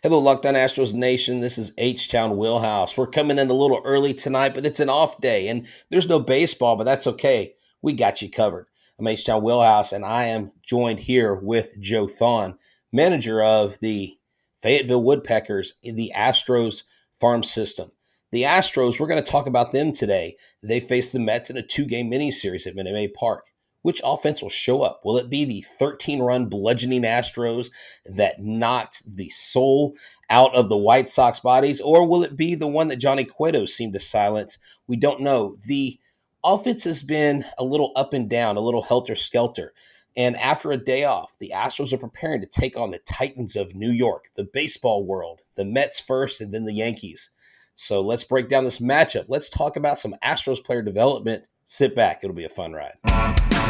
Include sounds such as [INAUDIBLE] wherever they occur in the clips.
Hello, Locked On Astros Nation. This is H Town Wheelhouse. We're coming in a little early tonight, but it's an off day and there's no baseball, but that's okay. We got you covered. I'm H Town Wheelhouse, and I am joined here with Joe Thon, manager of the Fayetteville Woodpeckers in the Astros farm system. The Astros, we're going to talk about them today. They face the Mets in a two game mini series at Minute Maid Park. Which offense will show up? Will it be the 13 run bludgeoning Astros that knocked the soul out of the White Sox bodies, or will it be the one that Johnny Cueto seemed to silence? We don't know. The offense has been a little up and down, a little helter skelter. And after a day off, the Astros are preparing to take on the Titans of New York, the baseball world, the Mets first, and then the Yankees. So let's break down this matchup. Let's talk about some Astros player development. Sit back, it'll be a fun ride.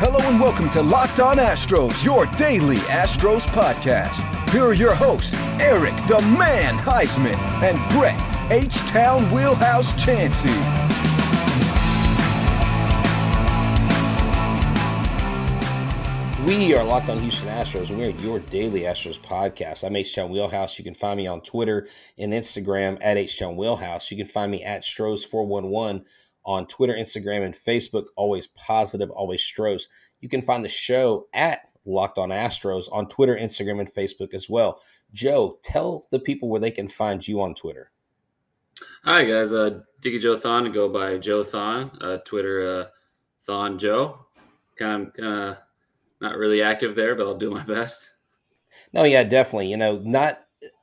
Hello and welcome to Locked On Astros, your daily Astros podcast. Here are your hosts, Eric the Man Heisman and Brett H Town Wheelhouse Chansey. We are Locked On Houston Astros, we are your daily Astros podcast. I'm H Town Wheelhouse. You can find me on Twitter and Instagram at H Town Wheelhouse. You can find me at Stros411 on Twitter, Instagram, and Facebook. Always positive, always Stros. You can find the show at Locked On Astros on Twitter, Instagram, and Facebook as well. Joe, tell the people where they can find you on Twitter. Hi guys, uh, Diggy Joe Thon. Go by Joe Thon. Uh, Twitter, uh, Thon Joe. Kind of, kind of not really active there, but I'll do my best. No, yeah, definitely. You know, not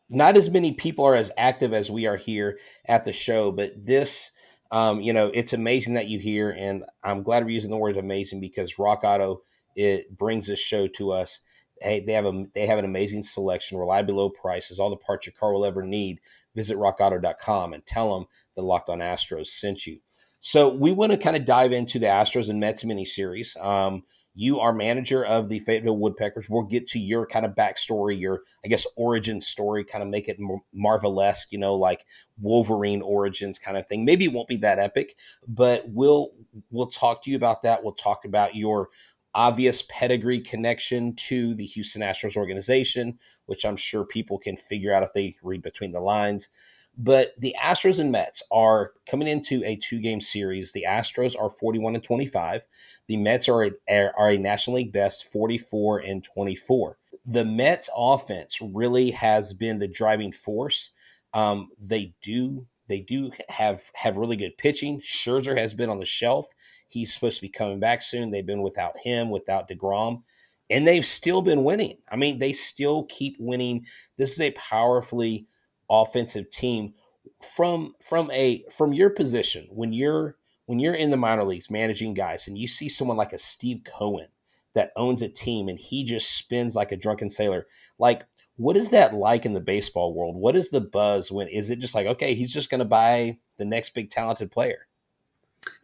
not as many people are as active as we are here at the show, but this um, you know, it's amazing that you hear, and I'm glad we're using the word amazing because Rock Auto it brings this show to us. Hey, they have a they have an amazing selection, reliably low prices, all the parts your car will ever need. Visit rockauto.com and tell them the Locked On Astros sent you. So we want to kind of dive into the Astros and Mets mini series. Um, you are manager of the Fayetteville Woodpeckers. We'll get to your kind of backstory, your I guess origin story, kind of make it Marvelesque, you know, like Wolverine origins kind of thing. Maybe it won't be that epic, but we'll we'll talk to you about that. We'll talk about your obvious pedigree connection to the Houston Astros organization, which I'm sure people can figure out if they read between the lines. But the Astros and Mets are coming into a two game series. The Astros are 41 and 25. The Mets are a, are a National League best 44 and 24. The Mets offense really has been the driving force. Um, they do they do have have really good pitching. Scherzer has been on the shelf. He's supposed to be coming back soon. They've been without him, without DeGrom, and they've still been winning. I mean, they still keep winning. This is a powerfully offensive team from from a from your position when you're when you're in the minor leagues managing guys and you see someone like a Steve Cohen that owns a team and he just spins like a drunken sailor like what is that like in the baseball world? What is the buzz when is it just like okay he's just going to buy the next big talented player?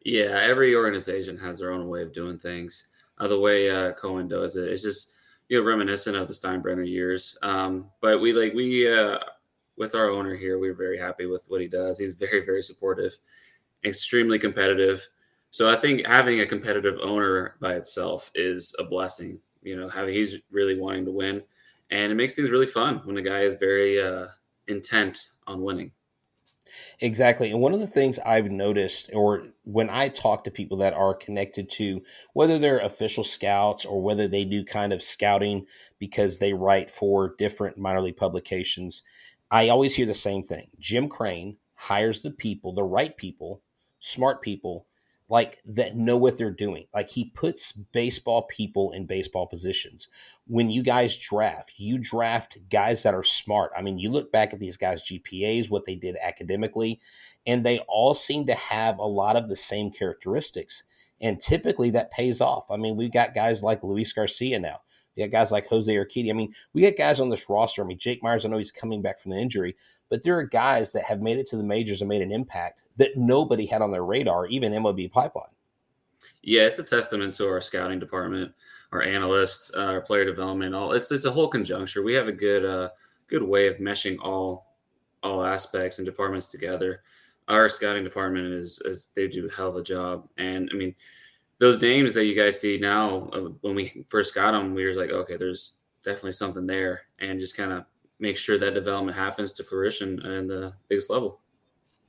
Yeah every organization has their own way of doing things. Uh, the way uh, cohen does it it's just you know reminiscent of the steinbrenner years. Um, but we like we uh, with our owner here, we're very happy with what he does. He's very, very supportive, extremely competitive. So I think having a competitive owner by itself is a blessing. You know, having he's really wanting to win, and it makes things really fun when a guy is very uh, intent on winning. Exactly. And one of the things I've noticed, or when I talk to people that are connected to whether they're official scouts or whether they do kind of scouting because they write for different minor league publications, I always hear the same thing. Jim Crane hires the people, the right people, smart people, like that know what they're doing. Like he puts baseball people in baseball positions. When you guys draft, you draft guys that are smart. I mean, you look back at these guys' GPAs, what they did academically, and they all seem to have a lot of the same characteristics. And typically that pays off. I mean, we've got guys like Luis Garcia now we got guys like Jose Urquidy. I mean, we got guys on this roster. I mean, Jake Myers, I know he's coming back from the injury, but there are guys that have made it to the majors and made an impact that nobody had on their radar, even MLB Pipeline. Yeah, it's a testament to our scouting department, our analysts, uh, our player development. All it's it's a whole conjuncture. We have a good uh, good way of meshing all all aspects and departments together. Our scouting department is, is they do a hell of a job, and I mean those names that you guys see now, when we first got them, we were like, okay, there's definitely something there, and just kind of make sure that development happens to fruition and the biggest level.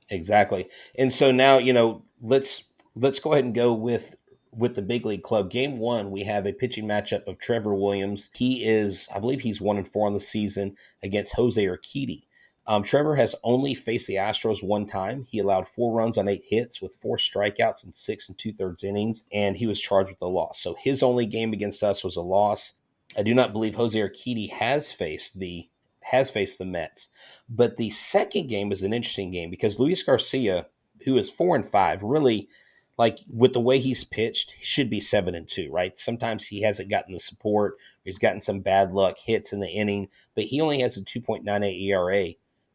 Exactly. And so now, you know, let's let's go ahead and go with with the big league club. Game one, we have a pitching matchup of Trevor Williams. He is, I believe, he's one and four on the season against Jose Urquidy. Um, Trevor has only faced the Astros one time. He allowed four runs on eight hits with four strikeouts in six and two thirds innings, and he was charged with a loss. So his only game against us was a loss. I do not believe Jose Urquidy has faced the has faced the Mets, but the second game is an interesting game because Luis Garcia, who is four and five, really like with the way he's pitched, he should be seven and two, right? Sometimes he hasn't gotten the support, he's gotten some bad luck hits in the inning, but he only has a 2.98 ERA.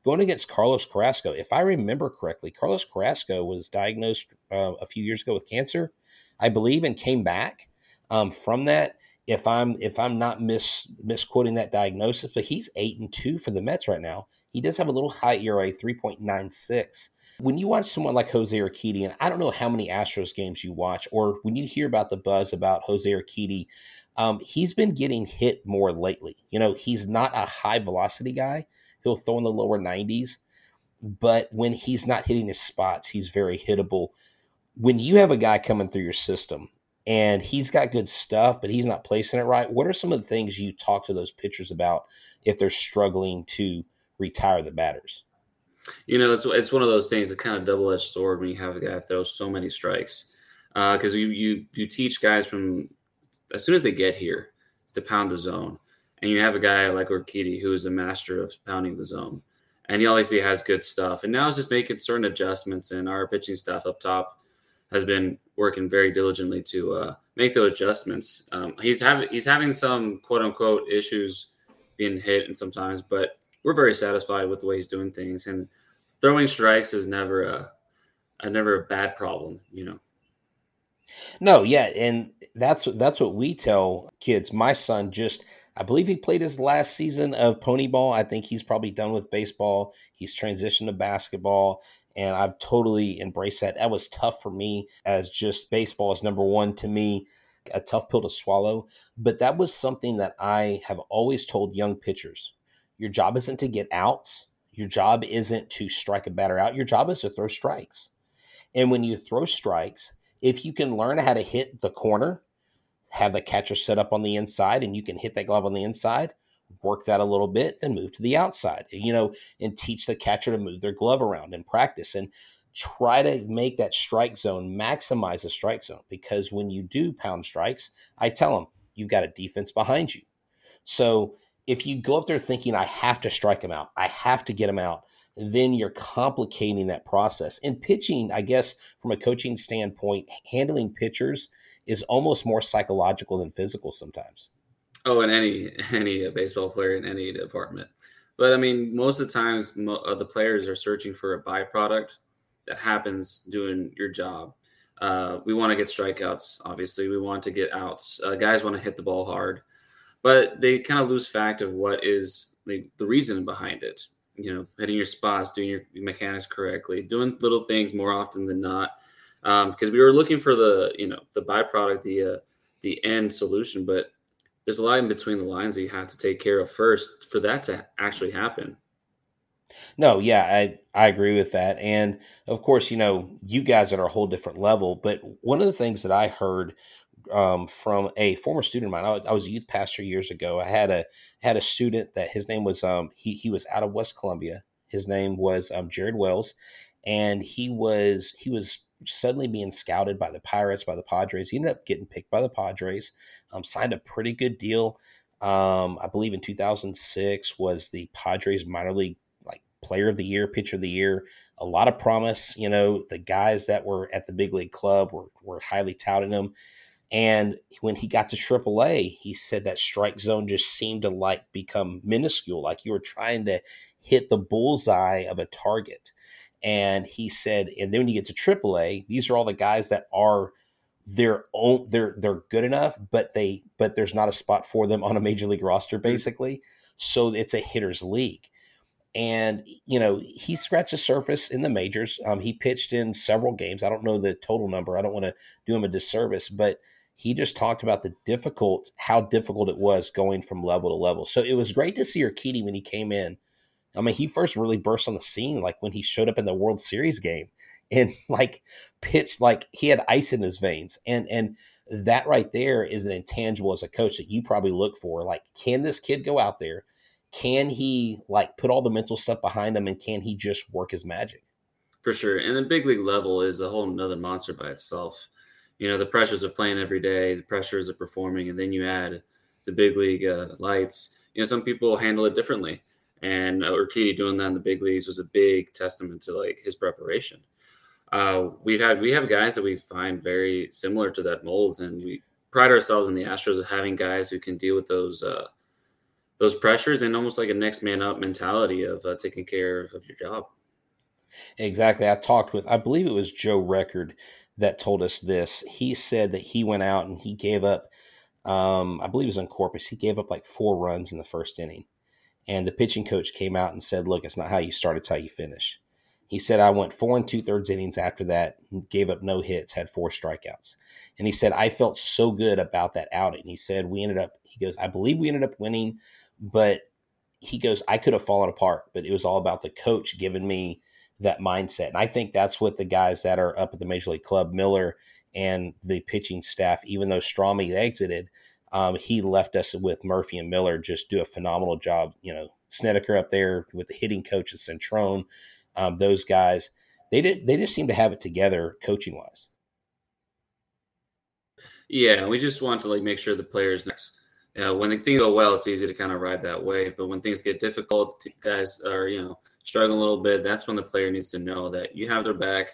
Going against Carlos Carrasco, if I remember correctly, Carlos Carrasco was diagnosed uh, a few years ago with cancer, I believe, and came back um, from that. If I'm if I'm not mis misquoting that diagnosis, but he's eight and two for the Mets right now. He does have a little high ERA, three point nine six. When you watch someone like Jose Urquidy, and I don't know how many Astros games you watch, or when you hear about the buzz about Jose Urquidy, um, he's been getting hit more lately. You know, he's not a high velocity guy. He'll throw in the lower 90s, but when he's not hitting his spots, he's very hittable. When you have a guy coming through your system and he's got good stuff, but he's not placing it right, what are some of the things you talk to those pitchers about if they're struggling to retire the batters? You know, it's it's one of those things. It's kind of double edged sword when you have a guy that throws so many strikes. Because uh, you you you teach guys from as soon as they get here to pound the zone, and you have a guy like Urquidy who is a master of pounding the zone, and he obviously has good stuff. And now it's just making certain adjustments, and our pitching staff up top has been working very diligently to uh, make those adjustments. Um, he's having he's having some quote unquote issues being hit, and sometimes, but we're very satisfied with the way he's doing things. And throwing strikes is never a, a never a bad problem, you know. No, yeah, and that's that's what we tell kids. My son just I believe he played his last season of pony ball. I think he's probably done with baseball. He's transitioned to basketball, and I've totally embraced that. That was tough for me as just baseball is number one to me, a tough pill to swallow. But that was something that I have always told young pitchers your job isn't to get outs. Your job isn't to strike a batter out. Your job is to throw strikes. And when you throw strikes, if you can learn how to hit the corner, have the catcher set up on the inside, and you can hit that glove on the inside, work that a little bit, then move to the outside, you know, and teach the catcher to move their glove around and practice and try to make that strike zone, maximize the strike zone. Because when you do pound strikes, I tell them, you've got a defense behind you. So if you go up there thinking I have to strike him out, I have to get him out, then you're complicating that process. And pitching, I guess, from a coaching standpoint, handling pitchers is almost more psychological than physical sometimes. Oh, in any [LAUGHS] any baseball player in any department. But I mean, most of the times, uh, the players are searching for a byproduct that happens doing your job. Uh, we want to get strikeouts, obviously. We want to get outs. Uh, guys want to hit the ball hard but they kind of lose fact of what is the reason behind it. You know, hitting your spots, doing your mechanics correctly, doing little things more often than not. Because um, we were looking for the you know the byproduct, the uh, the end solution, but there's a lot in between the lines that you have to take care of first for that to actually happen. No, yeah, I I agree with that, and of course, you know, you guys are at a whole different level. But one of the things that I heard um, from a former student of mine. I was, I was, a youth pastor years ago. I had a had a student that his name was um, he he was out of West Columbia. His name was um, Jared Wells, and he was he was suddenly being scouted by the Pirates, by the Padres. He ended up getting picked by the Padres, um, signed a pretty good deal. Um, I believe in 2006 was the Padres minor league like player of the year, pitcher of the year. A lot of promise. You know, the guys that were at the big league club were were highly touting him. And when he got to AAA, he said that strike zone just seemed to like become minuscule, like you were trying to hit the bullseye of a target. And he said, and then when you get to AAA, these are all the guys that are their own they're they're good enough, but they but there's not a spot for them on a major league roster, mm-hmm. basically. So it's a hitter's league. And you know he scratched the surface in the majors. Um, he pitched in several games. I don't know the total number. I don't want to do him a disservice, but he just talked about the difficult, how difficult it was going from level to level. So it was great to see Urquidy when he came in. I mean, he first really burst on the scene like when he showed up in the World Series game [LAUGHS] and like pitched like he had ice in his veins. And and that right there is an intangible as a coach that you probably look for. Like, can this kid go out there? Can he like put all the mental stuff behind him and can he just work his magic? For sure. And the big league level is a whole another monster by itself. You know, the pressures of playing every day, the pressures of performing, and then you add the big league uh, lights. You know, some people handle it differently. And uh, Urquidy doing that in the big leagues was a big testament to like his preparation uh, we've had we have guys that we find very similar to that mold, and we pride ourselves in the Astros of having guys who can deal with those uh, those pressures and almost like a next man up mentality of uh, taking care of, of your job. Exactly. I talked with, I believe it was Joe Record that told us this. He said that he went out and he gave up, um, I believe it was in Corpus, he gave up like four runs in the first inning. And the pitching coach came out and said, Look, it's not how you start, it's how you finish. He said, I went four and two thirds innings after that, gave up no hits, had four strikeouts. And he said, I felt so good about that outing. He said, We ended up, he goes, I believe we ended up winning, but he goes, I could have fallen apart, but it was all about the coach giving me that mindset. And I think that's what the guys that are up at the Major League Club, Miller and the pitching staff, even though Strami exited, um, he left us with Murphy and Miller just do a phenomenal job. You know, Snitker up there with the hitting coach at Cintron, um, those guys, they did they just seem to have it together coaching wise. Yeah, we just want to like make sure the players next. You know, when things go well, it's easy to kind of ride that way. But when things get difficult, guys are you know struggling a little bit. That's when the player needs to know that you have their back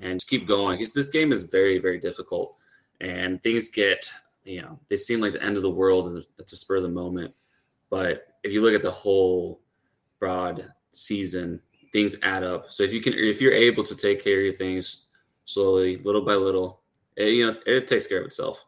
and just keep going. Because this game is very very difficult, and things get you know they seem like the end of the world at the spur of the moment. But if you look at the whole broad season, things add up. So if you can, if you're able to take care of your things slowly, little by little, it, you know, it takes care of itself.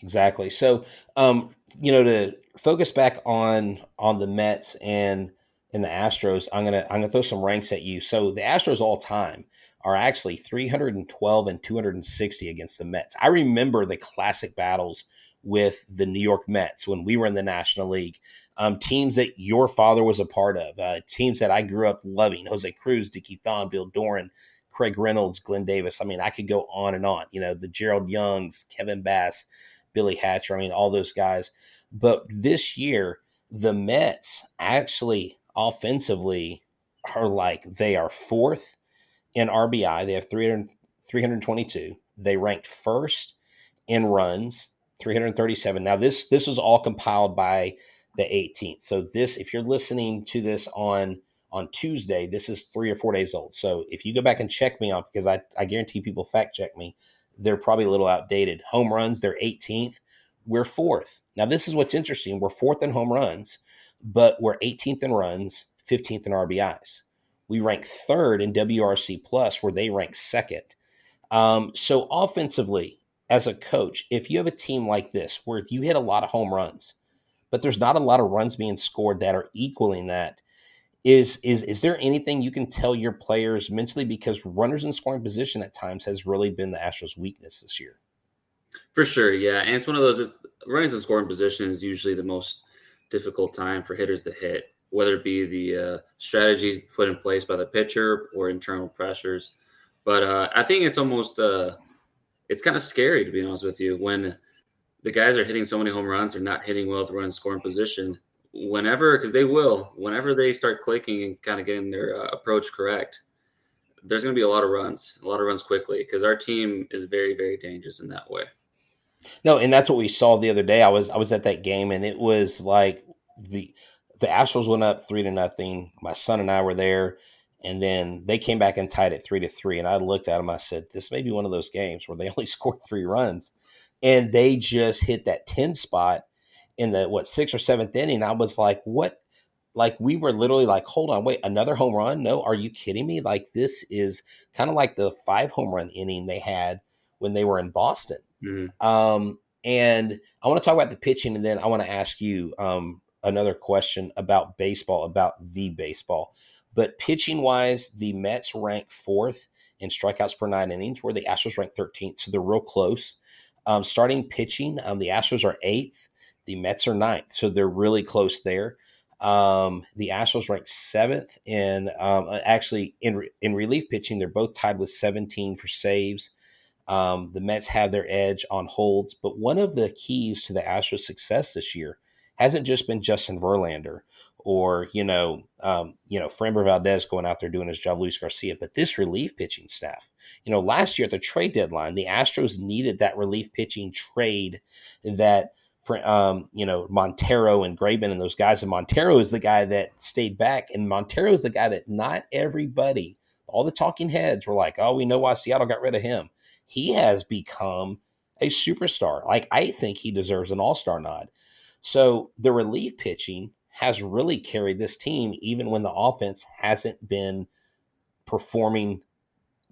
Exactly. So, um, you know, to focus back on on the Mets and and the Astros, I'm gonna I'm gonna throw some ranks at you. So the Astros all time are actually 312 and 260 against the Mets. I remember the classic battles with the New York Mets when we were in the National League um, teams that your father was a part of, uh, teams that I grew up loving Jose Cruz, Dickie Thon, Bill Doran, Craig Reynolds, Glenn Davis. I mean, I could go on and on. You know, the Gerald Youngs, Kevin Bass, Billy Hatcher. I mean, all those guys. But this year, the Mets actually offensively are like they are fourth in RBI. They have 300, 322. They ranked first in runs, 337. Now this this was all compiled by the 18th. So this, if you're listening to this on on Tuesday, this is three or four days old. So if you go back and check me on, because I, I guarantee people fact check me, they're probably a little outdated. Home runs, they're 18th. We're fourth. Now, this is what's interesting. We're fourth in home runs, but we're 18th in runs, 15th in RBIs. We rank third in WRC plus, where they rank second. Um, so offensively, as a coach, if you have a team like this, where you hit a lot of home runs, but there's not a lot of runs being scored that are equaling that. Is is is there anything you can tell your players mentally because runners in scoring position at times has really been the Astros' weakness this year? For sure, yeah, and it's one of those. It's, runners in scoring position is usually the most difficult time for hitters to hit, whether it be the uh, strategies put in place by the pitcher or internal pressures. But uh, I think it's almost uh, it's kind of scary to be honest with you when the guys are hitting so many home runs, they're not hitting well with run scoring position. Whenever, because they will, whenever they start clicking and kind of getting their uh, approach correct, there's going to be a lot of runs, a lot of runs quickly, because our team is very, very dangerous in that way. No, and that's what we saw the other day. I was I was at that game, and it was like the the Astros went up three to nothing. My son and I were there, and then they came back and tied it three to three. And I looked at them, I said, "This may be one of those games where they [LAUGHS] only scored three runs." and they just hit that 10 spot in the what sixth or seventh inning. I was like, what? Like we were literally like, hold on, wait, another home run? No, are you kidding me? Like this is kind of like the five home run inning they had when they were in Boston. Mm-hmm. Um, and I want to talk about the pitching, and then I want to ask you um, another question about baseball, about the baseball. But pitching wise, the Mets rank fourth in strikeouts per nine innings, where the Astros rank 13th. So they're real close. Um, starting pitching, um, the Astros are eighth, the Mets are ninth, so they're really close there. Um, the Astros rank seventh in um, uh, actually in in relief pitching. They're both tied with 17 for saves. Um, the Mets have their edge on holds, but one of the keys to the Astros' success this year hasn't just been Justin Verlander or you know, um, you know, Framber Valdez going out there doing his job, Luis Garcia, but this relief pitching staff. You know, last year at the trade deadline, the Astros needed that relief pitching trade that for um, you know Montero and Graveman and those guys. And Montero is the guy that stayed back, and Montero is the guy that not everybody, all the talking heads, were like, "Oh, we know why Seattle got rid of him." He has become a superstar. Like I think he deserves an All Star nod. So the relief pitching has really carried this team, even when the offense hasn't been performing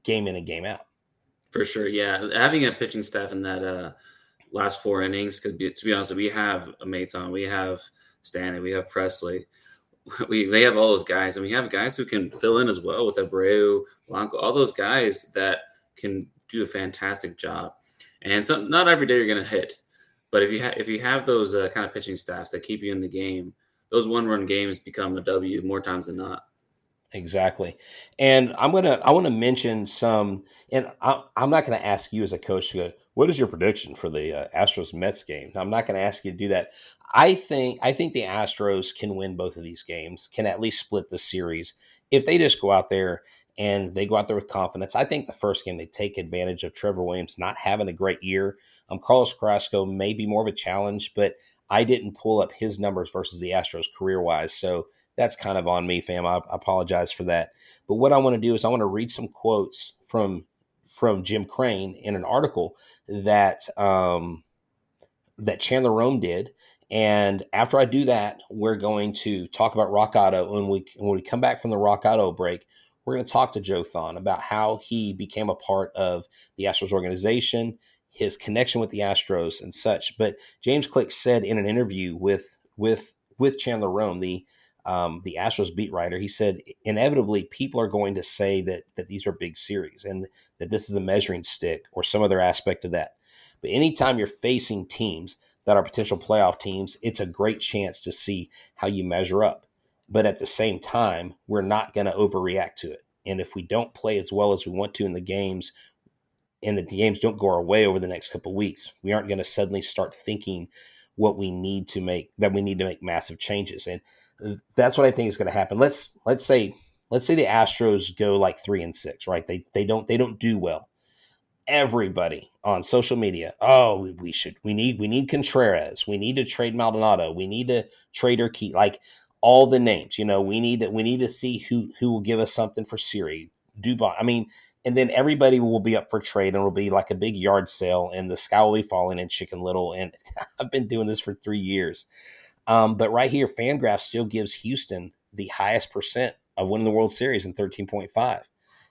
game in and game out. For sure, yeah. Having a pitching staff in that uh, last four innings, because to be honest, we have a Maton, we have Stanley, we have Pressly, we they have all those guys, and we have guys who can fill in as well with Abreu, Blanco, all those guys that can do a fantastic job. And so, not every day you're going to hit, but if you ha- if you have those uh, kind of pitching staffs that keep you in the game, those one run games become a W more times than not. Exactly, and I'm gonna I want to mention some, and I, am not gonna ask you as a coach to go, what is your prediction for the uh, Astros Mets game? I'm not gonna ask you to do that. I think I think the Astros can win both of these games, can at least split the series if they just go out there and they go out there with confidence. I think the first game they take advantage of Trevor Williams not having a great year. Um, Carlos Carrasco may be more of a challenge, but I didn't pull up his numbers versus the Astros career wise, so that's kind of on me, fam. I, apologize for that. But what I want to do is I want to read some quotes from from Jim Crane in an article that um, that Chandler Rome did. And after I do that, we're going to talk about Rock Auto. When we when we come back from the Rock Auto break, we're going to talk to Joe Thon about how he became a part of the Astros organization, his connection with the Astros, and such. But James Click said in an interview with with with Chandler Rome, the um, the Astros beat writer, he said inevitably people are going to say that that these are big series and that this is a measuring stick or some other aspect of that. But anytime you're facing teams that are potential playoff teams, it's a great chance to see how you measure up. But at the same time, we're not going to overreact to it. And if we don't play as well as we want to in the games, and the games don't go our way over the next couple weeks, we aren't going to suddenly start thinking what we need to make that we need to make massive changes. And that's what I think is going to happen. Let's let's say let's say the Astros go like three and six, right? They they don't they don't do well. Everybody on social media, oh, we should we need we need Contreras, we need to trade Maldonado, we need to trade Urquidy, like all the names. You know, we need to we need to see who who will give us something for Siri, Dubon. I mean, and then everybody will be up for trade, and it'll be like a big yard sale, and the sky will be falling in Chicken Little. And [LAUGHS] I've been doing this for three years. Um, but right here, Fangraph still gives Houston the highest percent of winning the World Series in 13.5.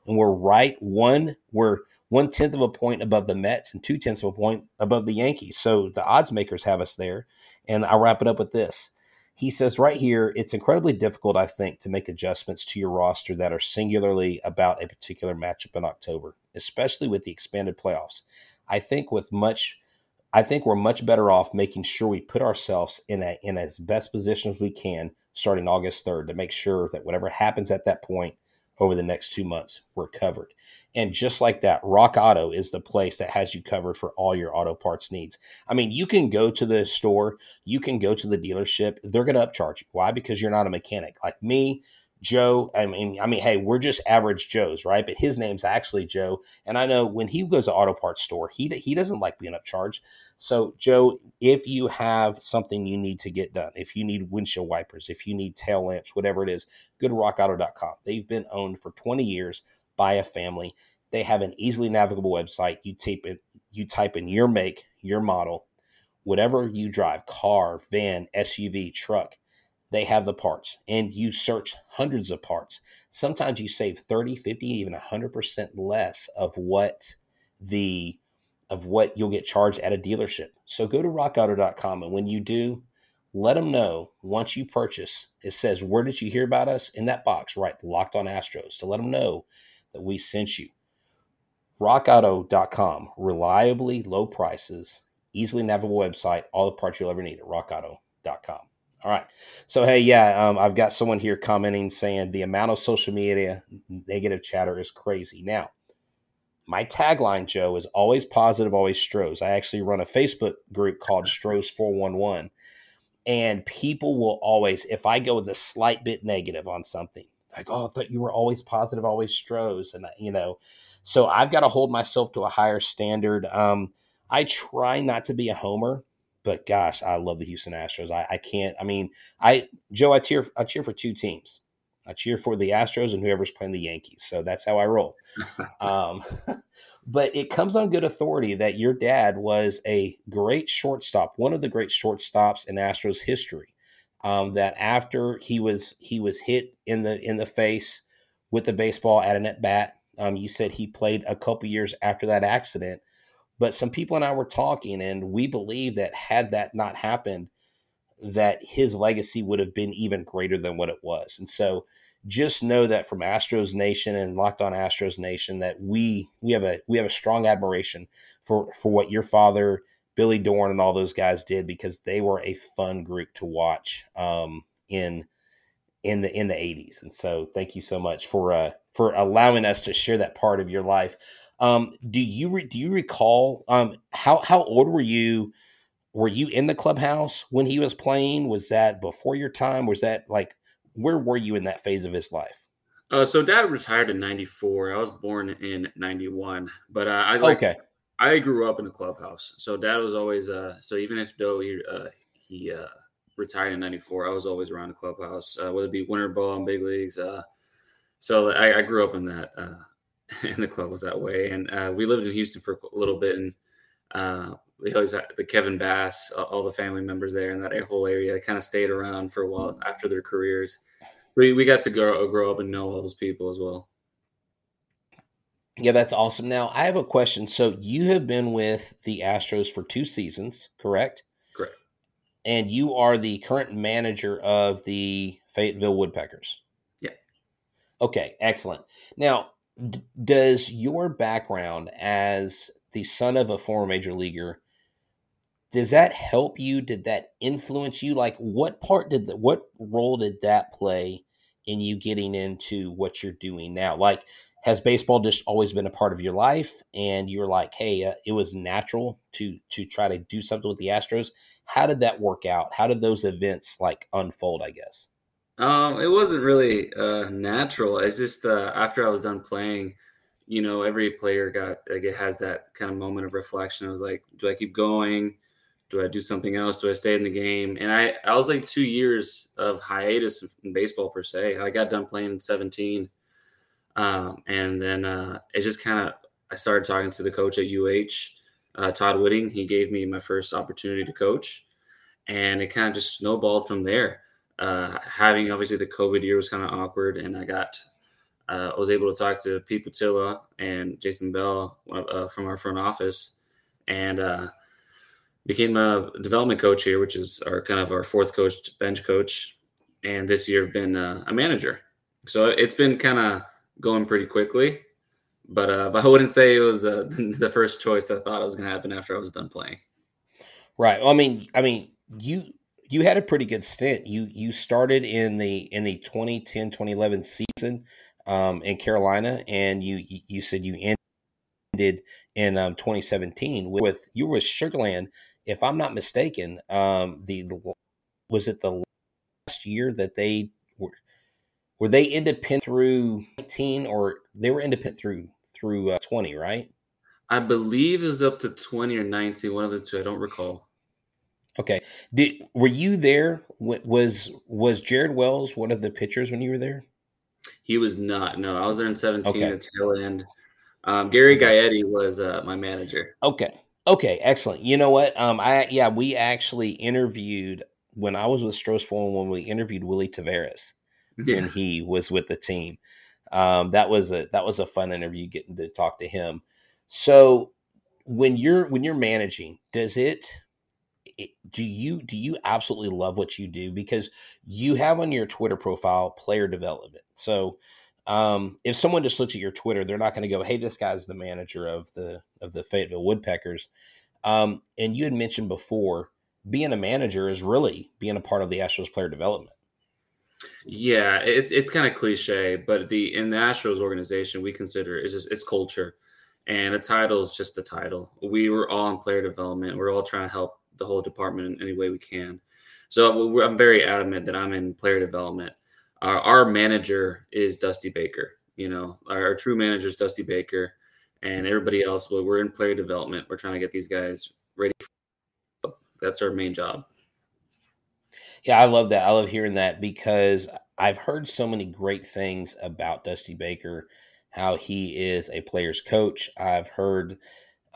And we're right one, we're one tenth of a point above the Mets and two tenths of a point above the Yankees. So the odds makers have us there. And I'll wrap it up with this. He says right here, it's incredibly difficult, I think, to make adjustments to your roster that are singularly about a particular matchup in October, especially with the expanded playoffs. I think with much I think we're much better off making sure we put ourselves in a in as best position as we can starting August 3rd to make sure that whatever happens at that point over the next two months, we're covered. And just like that, Rock Auto is the place that has you covered for all your auto parts needs. I mean, you can go to the store, you can go to the dealership, they're going to upcharge you. Why? Because you're not a mechanic. Like me, Joe, I mean, I mean, hey, we're just average Joes, right? But his name's actually Joe, and I know when he goes to auto parts store, he he doesn't like being upcharged. So, Joe, if you have something you need to get done, if you need windshield wipers, if you need tail lamps, whatever it is, go to RockAuto.com. They've been owned for 20 years by a family. They have an easily navigable website. You type it, you type in your make, your model, whatever you drive, car, van, SUV, truck they have the parts and you search hundreds of parts sometimes you save 30 50 even 100% less of what the of what you'll get charged at a dealership so go to rockauto.com and when you do let them know once you purchase it says where did you hear about us in that box right locked on astros to let them know that we sent you rockauto.com. Reliably low prices, easily navigable website, all the parts you'll ever need at rockauto.com. All right. So, hey, yeah, um, I've got someone here commenting saying the amount of social media negative chatter is crazy. Now, my tagline, Joe, is always positive, always Stros. I actually run a Facebook group called [LAUGHS] Stros 411. And people will always, if I go with a slight bit negative on something, like, oh, I thought you were always positive, always Stros. And, you know, so I've got to hold myself to a higher standard. Um, I try not to be a homer, but gosh, I love the Houston Astros. I, I can't. I mean, I Joe, I cheer. I cheer for two teams. I cheer for the Astros and whoever's playing the Yankees. So that's how I roll. [LAUGHS] um, [LAUGHS] but it comes on good authority that your dad was a great shortstop, one of the great shortstops in Astros history. Um, that after he was he was hit in the in the face with the baseball at an at bat, um, you said he played a couple years after that accident. But some people and I were talking, and we believe that had that not happened, that his legacy would have been even greater than what it was. And so just know that from Astros Nation and Locked On Astros Nation that we we have a we have a strong admiration for for what your father Billy Doran and all those guys did because they were a fun group to watch um, in in the in the 80s. And so thank you so much for uh for allowing us to share that part of your life. Um, do you re- do you recall um, how how old were you? Were you in the clubhouse when he was playing? Was that before your time? Was that like where were you in that phase of his life? Uh, so dad retired in 94. I was born in 91, but uh, I like, okay. I grew up in the clubhouse. So dad was always, uh, so even if though he, uh, he, uh, retired in 94, I was always around the clubhouse, uh, whether it be winter ball and big leagues. Uh, so I, I grew up in that, [LAUGHS] in the club was that way. And, uh, we lived in Houston for a little bit and, uh, we always had the Kevin Bass, all the family members there in that whole area. They kind of stayed around for a while after their careers we we got to grow grow up and know all those people as well. Yeah, that's awesome. Now I have a question. So you have been with the Astros for two seasons, correct? Correct. And you are the current manager of the Fayetteville Woodpeckers. Yeah. Okay, excellent. Now, d- does your background as the son of a former major leaguer does that help you? Did that influence you? Like, what part did the, what role did that play in you getting into what you're doing now? Like, has baseball just always been a part of your life, and you're like, hey, uh, it was natural to to try to do something with the Astros? How did that work out? How did those events like unfold? I guess. Um, it wasn't really uh, natural. It's just uh, after I was done playing, you know, every player got like it has that kind of moment of reflection. I was like, do I keep going? do I do something else? Do I stay in the game? And I, I was like two years of hiatus in baseball per se. I got done playing in 17. Um, and then uh, it just kind of, I started talking to the coach at UH, uh, Todd Whitting. He gave me my first opportunity to coach. And it kind of just snowballed from there. Uh, having obviously the COVID year was kind of awkward. And I got, uh, I was able to talk to Pete Putila and Jason Bell uh, from our front office. And, uh, became a development coach here, which is our kind of our fourth coach, bench coach, and this year I've been uh, a manager. So it's been kind of going pretty quickly, but uh, [LAUGHS] but I wouldn't say it was uh, [LAUGHS] the first choice I thought it was going to happen after I was done playing. Right. Well, I mean, I mean, you you had a pretty good stint. You you started in the in the 2010 2011 season um, in Carolina, and you you said you ended in um, 2017 with you were with Sugarland if I'm not mistaken, um, the was it the last year that they were were they independent through 19 or they were independent through through uh, 20, right? I believe it was up to 20 or 19, one of the two. I don't recall. Okay. Did were you there? Was was Jared Wells one of the pitchers when you were there? He was not. No, I was there in 17 okay. at the tail end. Um, Gary Gaetti was uh, my manager. Okay. Okay, excellent. You know what? Um, I yeah, we actually interviewed when I was with Stros Forum when we interviewed Willy Taveras yeah. when he was with the team. Um, that was a that was a fun interview getting to talk to him. So when you're when you're managing, does it, do you do you absolutely love what you do because you have on your Twitter profile player development. So um, if someone just looks at your Twitter, they're not going to go, "Hey, this guy's the manager of the of the Fayetteville Woodpeckers." Um, and you had mentioned before, being a manager is really being a part of the Astros player development. Yeah, it's it's kind of cliche, but the in the Astros organization, we consider it's it's culture, and a title is just a title. We were all in player development. We're all trying to help the whole department in any way we can. So I'm very adamant that I'm in player development. Our, our manager is Dusty Baker. You know, our, our, true manager is Dusty Baker, and everybody else. Well, we're in player development. We're trying to get these guys ready. That's our main job. Yeah, I love that. I love hearing that because I've heard so many great things about Dusty Baker, how he is a player's coach. I've heard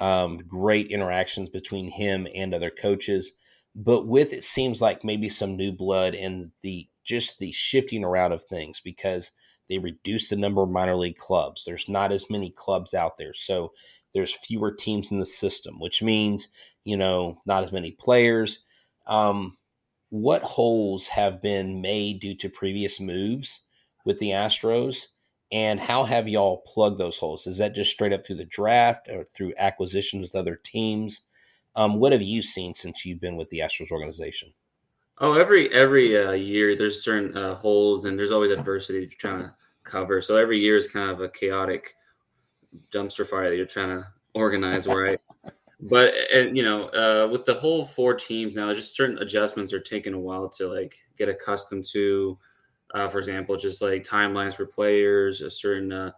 um, great interactions between him and other coaches. But with it seems like maybe some new blood and the just the shifting around of things because they reduce the number of minor league clubs. There's not as many clubs out there. So there's fewer teams in the system, which means, you know, not as many players. Um, what holes have been made due to previous moves with the Astros? And how have y'all plugged those holes? Is that just straight up through the draft or through acquisitions with other teams? Um, what have you seen since you've been with the Astros organization? Oh, every every uh, year there's certain uh, holes and there's always adversity you're trying to cover. So every year is kind of a chaotic dumpster fire that you're trying to organize, right? [LAUGHS] but and you know, uh, with the whole four teams now, just certain adjustments are taking a while to like get accustomed to. Uh, for example, just like timelines for players, a certain uh,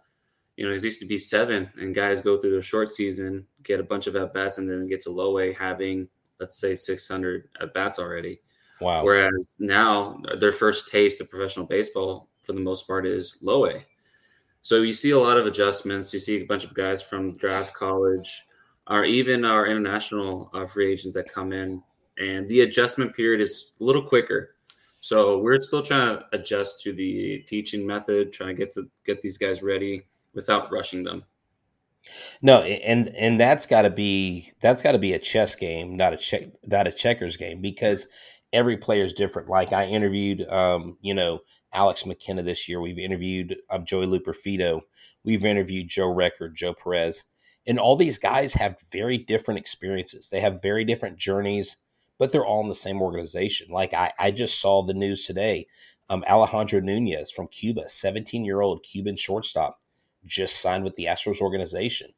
you know, it used to be seven, and guys go through their short season, get a bunch of at bats, and then get to low A having, let's say, 600 at bats already. Wow. Whereas now their first taste of professional baseball, for the most part, is low A. So you see a lot of adjustments. You see a bunch of guys from draft college, or even our international uh, free agents that come in, and the adjustment period is a little quicker. So we're still trying to adjust to the teaching method, trying to get to get these guys ready without rushing them. No, and and that's got to be that's got to be a chess game, not a check, not a checkers game, because every player is different. Like I interviewed, um, you know, Alex McKenna this year. We've interviewed um, Joey Loperfido. We've interviewed Joe Record, Joe Perez, and all these guys have very different experiences. They have very different journeys, but they're all in the same organization. Like I, I just saw the news today. Um, Alejandro Nunez from Cuba, 17 year old Cuban shortstop just signed with the Astros organization.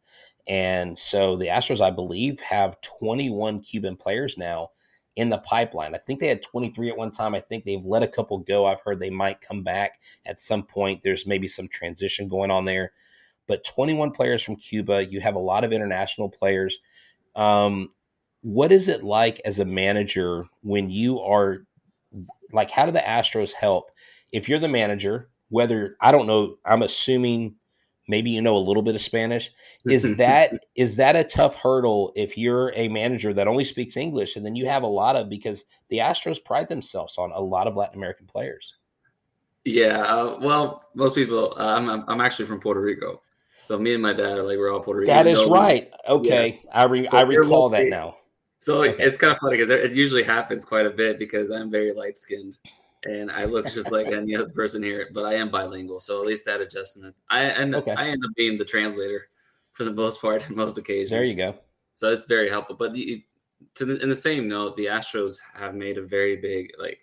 And so the Astros, I believe, have 21 Cuban players now in the pipeline. I think they had 23 at one time. I think they've let a couple go. I've heard they might come back at some point. There's maybe some transition going on there. But 21 players from Cuba. You have a lot of international players. Um, what is it like as a manager when you are like, how do the Astros help? If you're the manager, whether I don't know, I'm assuming maybe you know a little bit of Spanish. Is [LAUGHS] that is that a tough hurdle if you're a manager that only speaks English and then you have a lot of because the Astros pride themselves on a lot of Latin American players. Yeah, uh, well, most people. Uh, I'm I'm actually from Puerto Rico, so me and my dad are like we're all Puerto Rican. That is right. Okay, yeah. I re- so I recall that now. So okay. it's kind of funny because it usually happens quite a bit because I'm very light skinned and I look just like any other person here, but I am bilingual, so at least that adjustment. I and okay. I end up being the translator for the most part in most occasions. There you go. So it's very helpful. But the, to the, in the same note, the Astros have made a very big, like,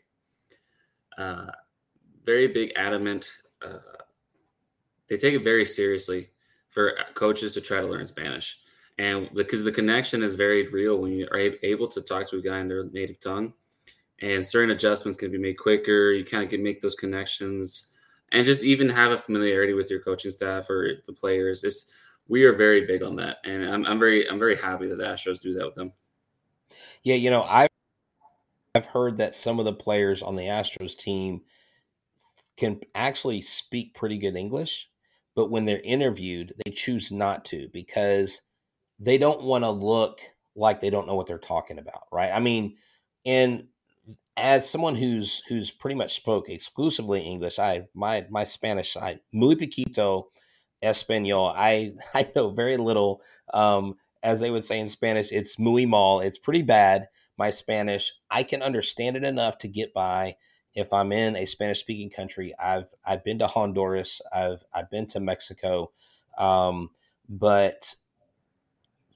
uh, very big adamant. Uh, they take it very seriously for coaches to try to learn Spanish, and because the connection is very real when you are able to talk to a guy in their native tongue and certain adjustments can be made quicker. You kind of can make those connections and just even have a familiarity with your coaching staff or the players. It's we are very big on that, and I'm, I'm very I'm very happy that the Astros do that with them. Yeah, you know, I've I've heard that some of the players on the Astros team can actually speak pretty good English, but when they're interviewed, they choose not to because they don't want to look like they don't know what they're talking about, right? I mean, and as someone who's who's pretty much spoke exclusively English, I my my Spanish I muy poquito español. I [LAUGHS] I know very little. Um, as they would say in Spanish, it's muy mal. It's pretty bad. My Spanish, I can understand it enough to get by if I'm in a Spanish speaking country, I've I've been to Honduras, I've I've been to Mexico, um, but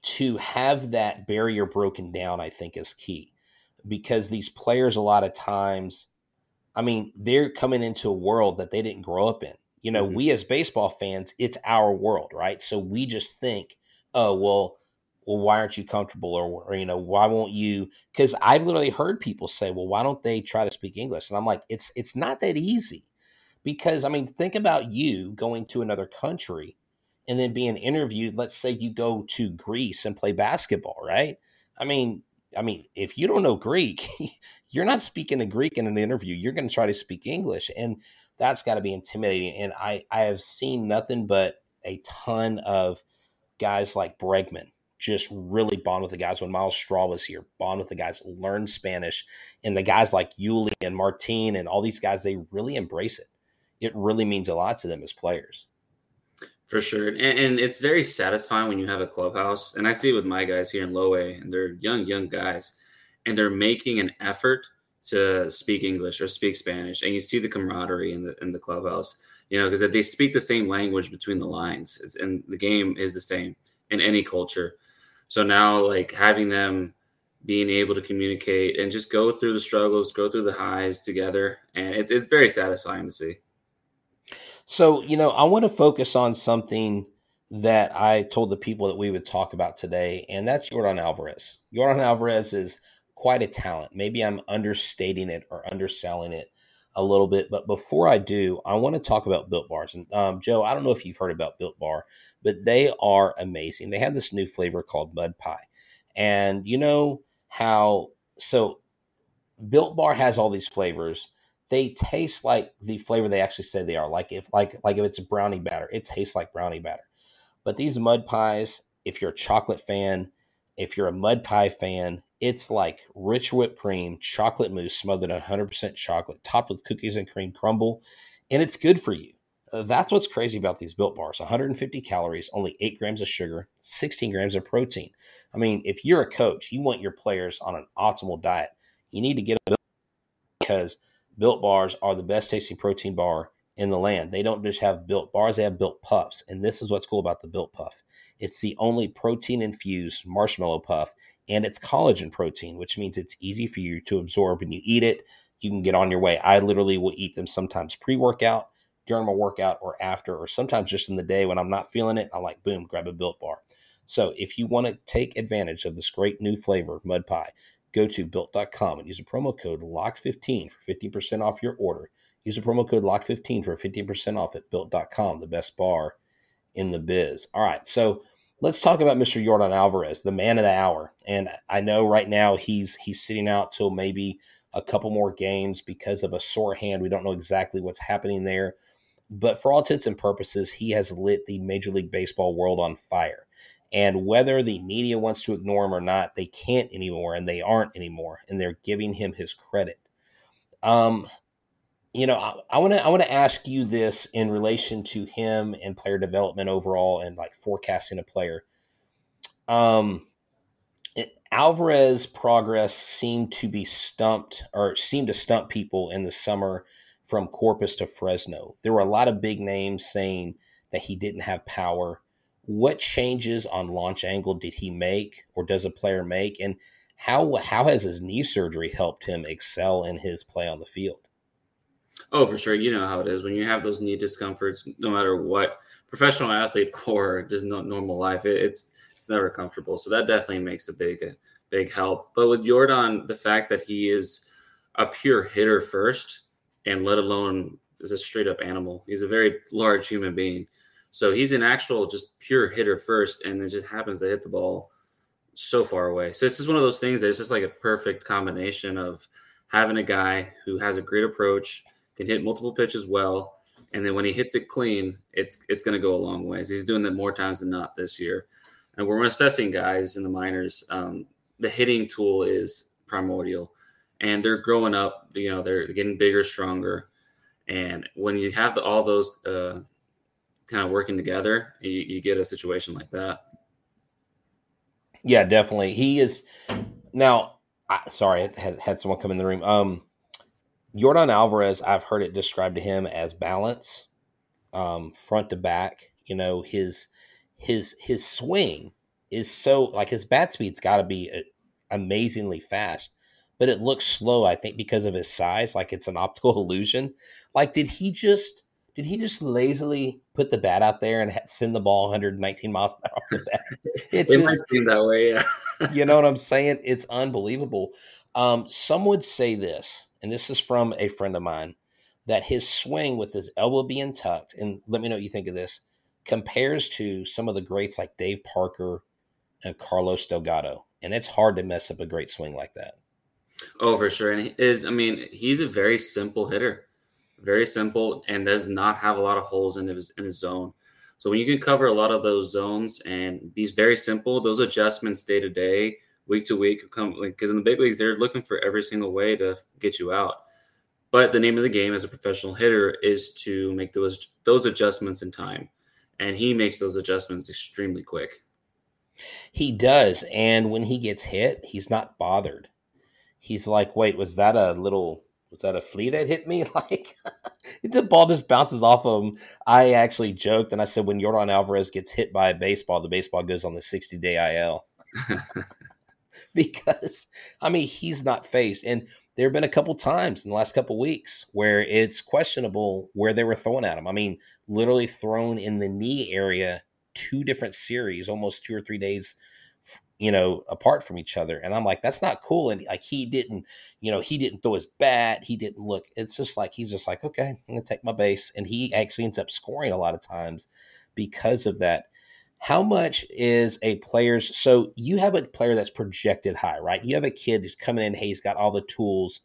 to have that barrier broken down, I think is key because these players a lot of times, I mean, they're coming into a world that they didn't grow up in. You know, mm-hmm. we as baseball fans, it's our world, right? So we just think, oh well, well, why aren't you comfortable? Or, or you know, why won't you? Because I've literally heard people say, well, why don't they try to speak English? And I'm like, it's it's not that easy. Because I mean, think about you going to another country and then being interviewed. Let's say you go to Greece and play basketball, right? I mean, I mean, if you don't know Greek, [LAUGHS] you're not speaking a Greek in an interview. You're going to try to speak English, and that's got to be intimidating. And I I have seen nothing but a ton of guys like Bregman just really bond with the guys when Myles Straw was here, bond with the guys, learn Spanish. And the guys like Yuli and Martin and all these guys, they really embrace it. It really means a lot to them as players. For sure. And, and it's very satisfying when you have a clubhouse. And I see it with my guys here in Low A, and they're young, young guys, and they're making an effort to speak English or speak Spanish. And you see the camaraderie in the in the clubhouse, you know, because they speak the same language between the lines. It's, and the game is the same in any culture. So now, like having them being able to communicate and just go through the struggles, go through the highs together, and it's it's very satisfying to see. So you know, I want to focus on something that I told the people that we would talk about today, and that's Yordan Alvarez. Yordan Alvarez is quite a talent. Maybe I'm understating it or underselling it a little bit, but before I do, I want to talk about Built Bars. And um, Joe, I don't know if you've heard about Built Bar, but they are amazing. They have this new flavor called mud pie. And you know how so Built Bar has all these flavors. They taste like the flavor they actually say they are. Like if like like if it's a brownie batter, it tastes like brownie batter. But these mud pies, if you're a chocolate fan, if you're a mud pie fan, it's like rich whipped cream, chocolate mousse smothered in 100% chocolate, topped with cookies and cream crumble, and it's good for you. Uh, that's what's crazy about these built bars 150 calories, only 8 grams of sugar, 16 grams of protein. I mean, if you're a coach, you want your players on an optimal diet, you need to get a because built bars are the best tasting protein bar in the land. They don't just have built bars, they have built puffs. And this is what's cool about the built puff it's the only protein infused marshmallow puff, and it's collagen protein, which means it's easy for you to absorb when you eat it. You can get on your way. I literally will eat them sometimes pre workout during my workout or after, or sometimes just in the day when I'm not feeling it, I'm like, boom, grab a built bar. So if you want to take advantage of this great new flavor, mud pie, go to built.com and use a promo code LOCK15 for 15% off your order. Use a promo code LOCK15 for 15% off at built.com, the best bar in the biz. All right. So let's talk about Mr. Yordan Alvarez, the man of the hour. And I know right now he's he's sitting out till maybe a couple more games because of a sore hand. We don't know exactly what's happening there. But for all intents and purposes, he has lit the Major League Baseball world on fire. And whether the media wants to ignore him or not, they can't anymore, and they aren't anymore, and they're giving him his credit. Um, you know, I want to I want to ask you this in relation to him and player development overall, and like forecasting a player. Um, Alvarez progress seemed to be stumped, or seemed to stump people in the summer from Corpus to Fresno. There were a lot of big names saying that he didn't have power. What changes on launch angle did he make or does a player make? And how how has his knee surgery helped him excel in his play on the field? Oh, for sure. You know how it is when you have those knee discomforts, no matter what professional athlete [LAUGHS] or just normal life, it's it's never comfortable. So that definitely makes a big uh, big help. But with Yordan, the fact that he is a pure hitter first, and let alone is a straight up animal. He's a very large human being. So he's an actual just pure hitter first, and it just happens to hit the ball so far away. So it's just one of those things that it's just like a perfect combination of having a guy who has a great approach, can hit multiple pitches well, and then when he hits it clean, it's it's going to go a long ways. He's doing that more times than not this year. And we're assessing guys in the minors. Um, the hitting tool is primordial and they're growing up. You know, they're getting bigger, stronger, and when you have the, all those uh, kind of working together, you, you get a situation like that. Yeah, definitely. He is now. I, sorry, I had had someone come in the room. Um, Yordan Alvarez, I've heard it described to him as balance, um, front to back. You know, his his his swing is so like his bat speed's got to be uh, amazingly fast, but it looks slow. I think because of his size, like it's an optical [LAUGHS] illusion. Like, did he just did he just lazily put the bat out there and send the ball 119 miles an hour off the bat? [LAUGHS] It, it just, might seem that way, yeah. you know [LAUGHS] what I'm saying? It's unbelievable. Um, some would say this, and this is from a friend of mine, that his swing with his elbow being tucked, and let me know what you think of this, compares to some of the greats like Dave Parker and Carlos Delgado. And it's hard to mess up a great swing like that. Oh, for sure. And is I mean, he's a very simple hitter. Very simple and does not have a lot of holes in his in his zone. So when you can cover a lot of those zones and be very simple, those adjustments day to day, week to week come because in the big leagues they're looking for every single way to get you out. But the name of the game as a professional hitter is to make those those adjustments in time. And he makes those adjustments extremely quick. He does. And when he gets hit, he's not bothered. He's like, wait, was that a little, was that a flea that hit me? [LAUGHS] Like, the ball just bounces off of him. I actually joked and I said, when Yordan Alvarez gets hit by a baseball, the baseball goes on the 60 day IL. [LAUGHS] [LAUGHS] because, I mean, he's not faced. And there have been a couple times in the last couple weeks where it's questionable where they were throwing at him. I mean, literally thrown in the knee area two different series, almost two or three days, you know, apart from each other. And I'm like, that's not cool. And like, he didn't, you know, he didn't throw his bat. He didn't look. It's just like he's just like, okay, I'm gonna take my base, and he actually ends up scoring a lot of times because of that. How much is a player's? So you have a player that's projected high, right? You have a kid who's coming in. Hey, he's got all the tools,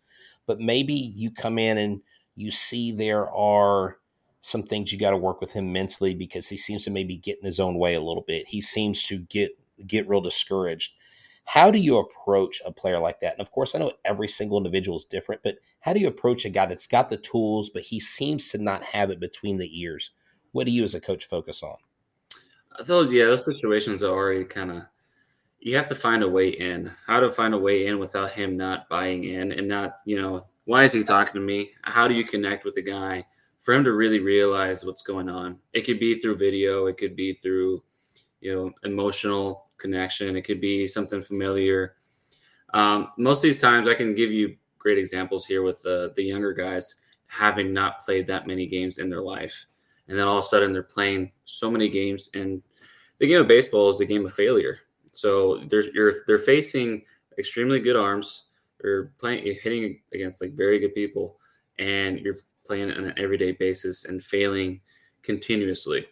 but maybe you come in and you see there are some things you got to work with him mentally because he seems to maybe get in his own way a little bit. He seems to get get real discouraged. How do you approach a player like that? And of course, I know every single individual is different, but how do you approach a guy that's got the tools, but he seems to not have it between the ears? What do you as a coach focus on? Those, yeah, those situations are already kind of, you have to find a way in. How to find a way in without him not buying in and not, you know, why is he talking to me? How do you connect with the guy? for him to really realize what's going on. It could be through video, it could be through, you know, emotional connection, it could be something familiar. Um, most of these times, I can give you great examples here with the the younger guys having not played that many games in their life, and then all of a sudden they're playing so many games, and the game of baseball is a game of failure. So there's you're they're facing extremely good arms, or playing hitting against like very good people, and you're playing on an everyday basis and failing continuously.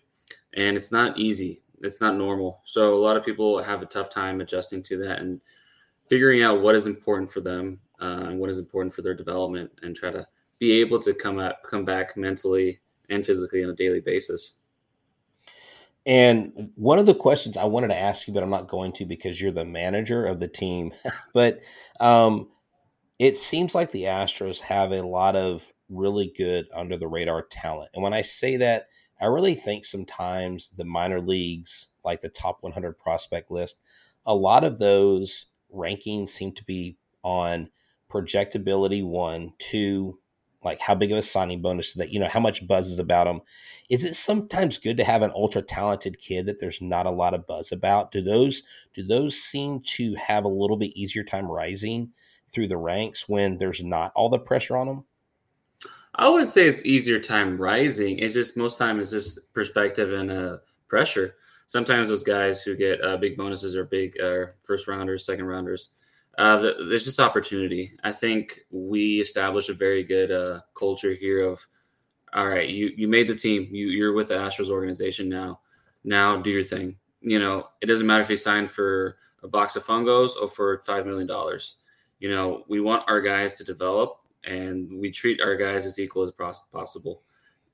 And it's not easy. It's not normal. So a lot of people have a tough time adjusting to that and figuring out what is important for them uh, and what is important for their development and try to be able to come up, come back mentally and physically on a daily basis. And one of the questions I wanted to ask you, but I'm not going to because you're the manager of the team. [LAUGHS] but um, it seems like the Astros have a lot of really good under the radar talent. And when I say that, I really think sometimes the minor leagues, like the top 100 prospect list, a lot of those rankings seem to be on projectability one, two, like how big of a signing bonus that you know how much buzz is about them. Is it sometimes good to have an ultra talented kid that there's not a lot of buzz about? Do those do those seem to have a little bit easier time rising through the ranks when there's not all the pressure on them? I wouldn't say it's easier time rising. It's just most time it's just perspective and uh, pressure. Sometimes those guys who get uh, big bonuses or big uh, first rounders, second rounders. Uh, there's just opportunity. I think we established a very good uh, culture here of, all right, you you made the team. You you're with the Astros organization now. Now do your thing. You know, it doesn't matter if you sign for a box of fungos or for five million dollars. You know, we want our guys to develop and we treat our guys as equal as possible.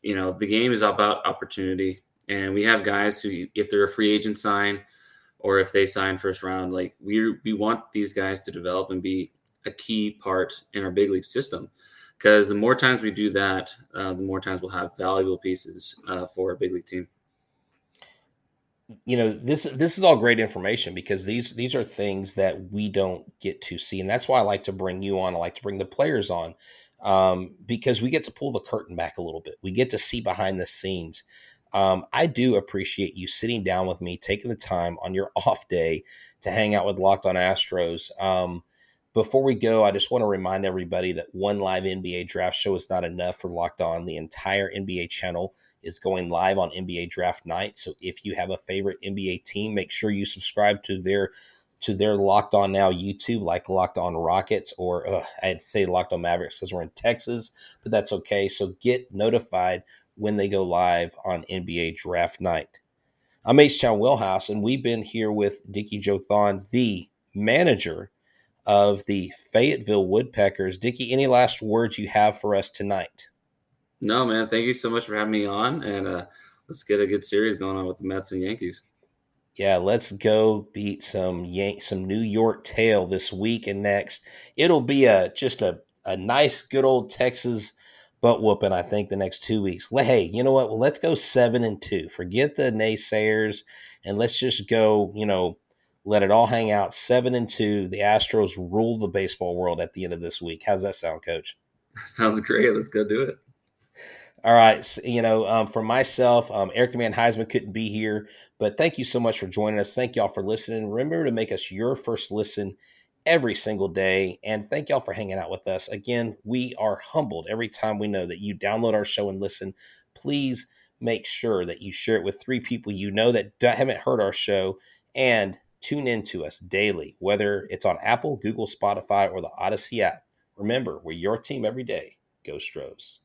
You know, the game is about opportunity, and we have guys who, if they're a free agent sign, or if they sign first round, like we we want these guys to develop and be a key part in our big league system. Because the more times we do that, uh, the more times we'll have valuable pieces uh, for our big league team you know this this is all great information because these these are things that we don't get to see and that's why I like to bring you on I like to bring the players on um, because we get to pull the curtain back a little bit. We get to see behind the scenes. Um, I do appreciate you sitting down with me, taking the time on your [LAUGHS] off day to hang out with Locked On Astros. Um, before we go, I just want to remind everybody that one live NBA draft show is not enough for Locked On. The entire NBA channel is going live on NBA draft night. So if you have a favorite NBA team, make sure you subscribe to their to their Locked On Now YouTube, like Locked On Rockets, or uh, I'd say Locked On Mavericks because we're in Texas, but that's okay. So get notified when they go live on NBA Draft Night. I'm H Town Wheelhouse, and we've been here with Dickie Joe Thon, the manager of the Fayetteville Woodpeckers. Dickie, any last words you have for us tonight? No, man. Thank you so much for having me on, and uh, let's get a good series going on with the Mets and Yankees yeah, let's go beat some Yank some New York tail this week and next. It'll be a just a, a nice good old Texas butt whooping, I think, the next two weeks. Hey, you know what? Well, let's go seven and two. Forget the naysayers and let's just go, you know, let it all hang out. Seven and two. The Astros rule the baseball world at the end of this week. How's that sound, coach? [LAUGHS] Sounds great. Let's go do it. All right. So, you know, um, for myself, um, Eric the Man Heisman couldn't be here, but thank you so much for joining us. Thank y'all for listening. Remember to make us your first listen every single day. And thank y'all for hanging out with us. Again, we are humbled every time we know that you download our show and listen. Please make sure that you share it with three people you know that haven't heard our show and tune in to us daily, whether it's on Apple, Google, Spotify, or the Odyssey app. Remember, we're your team every day. Go Stros.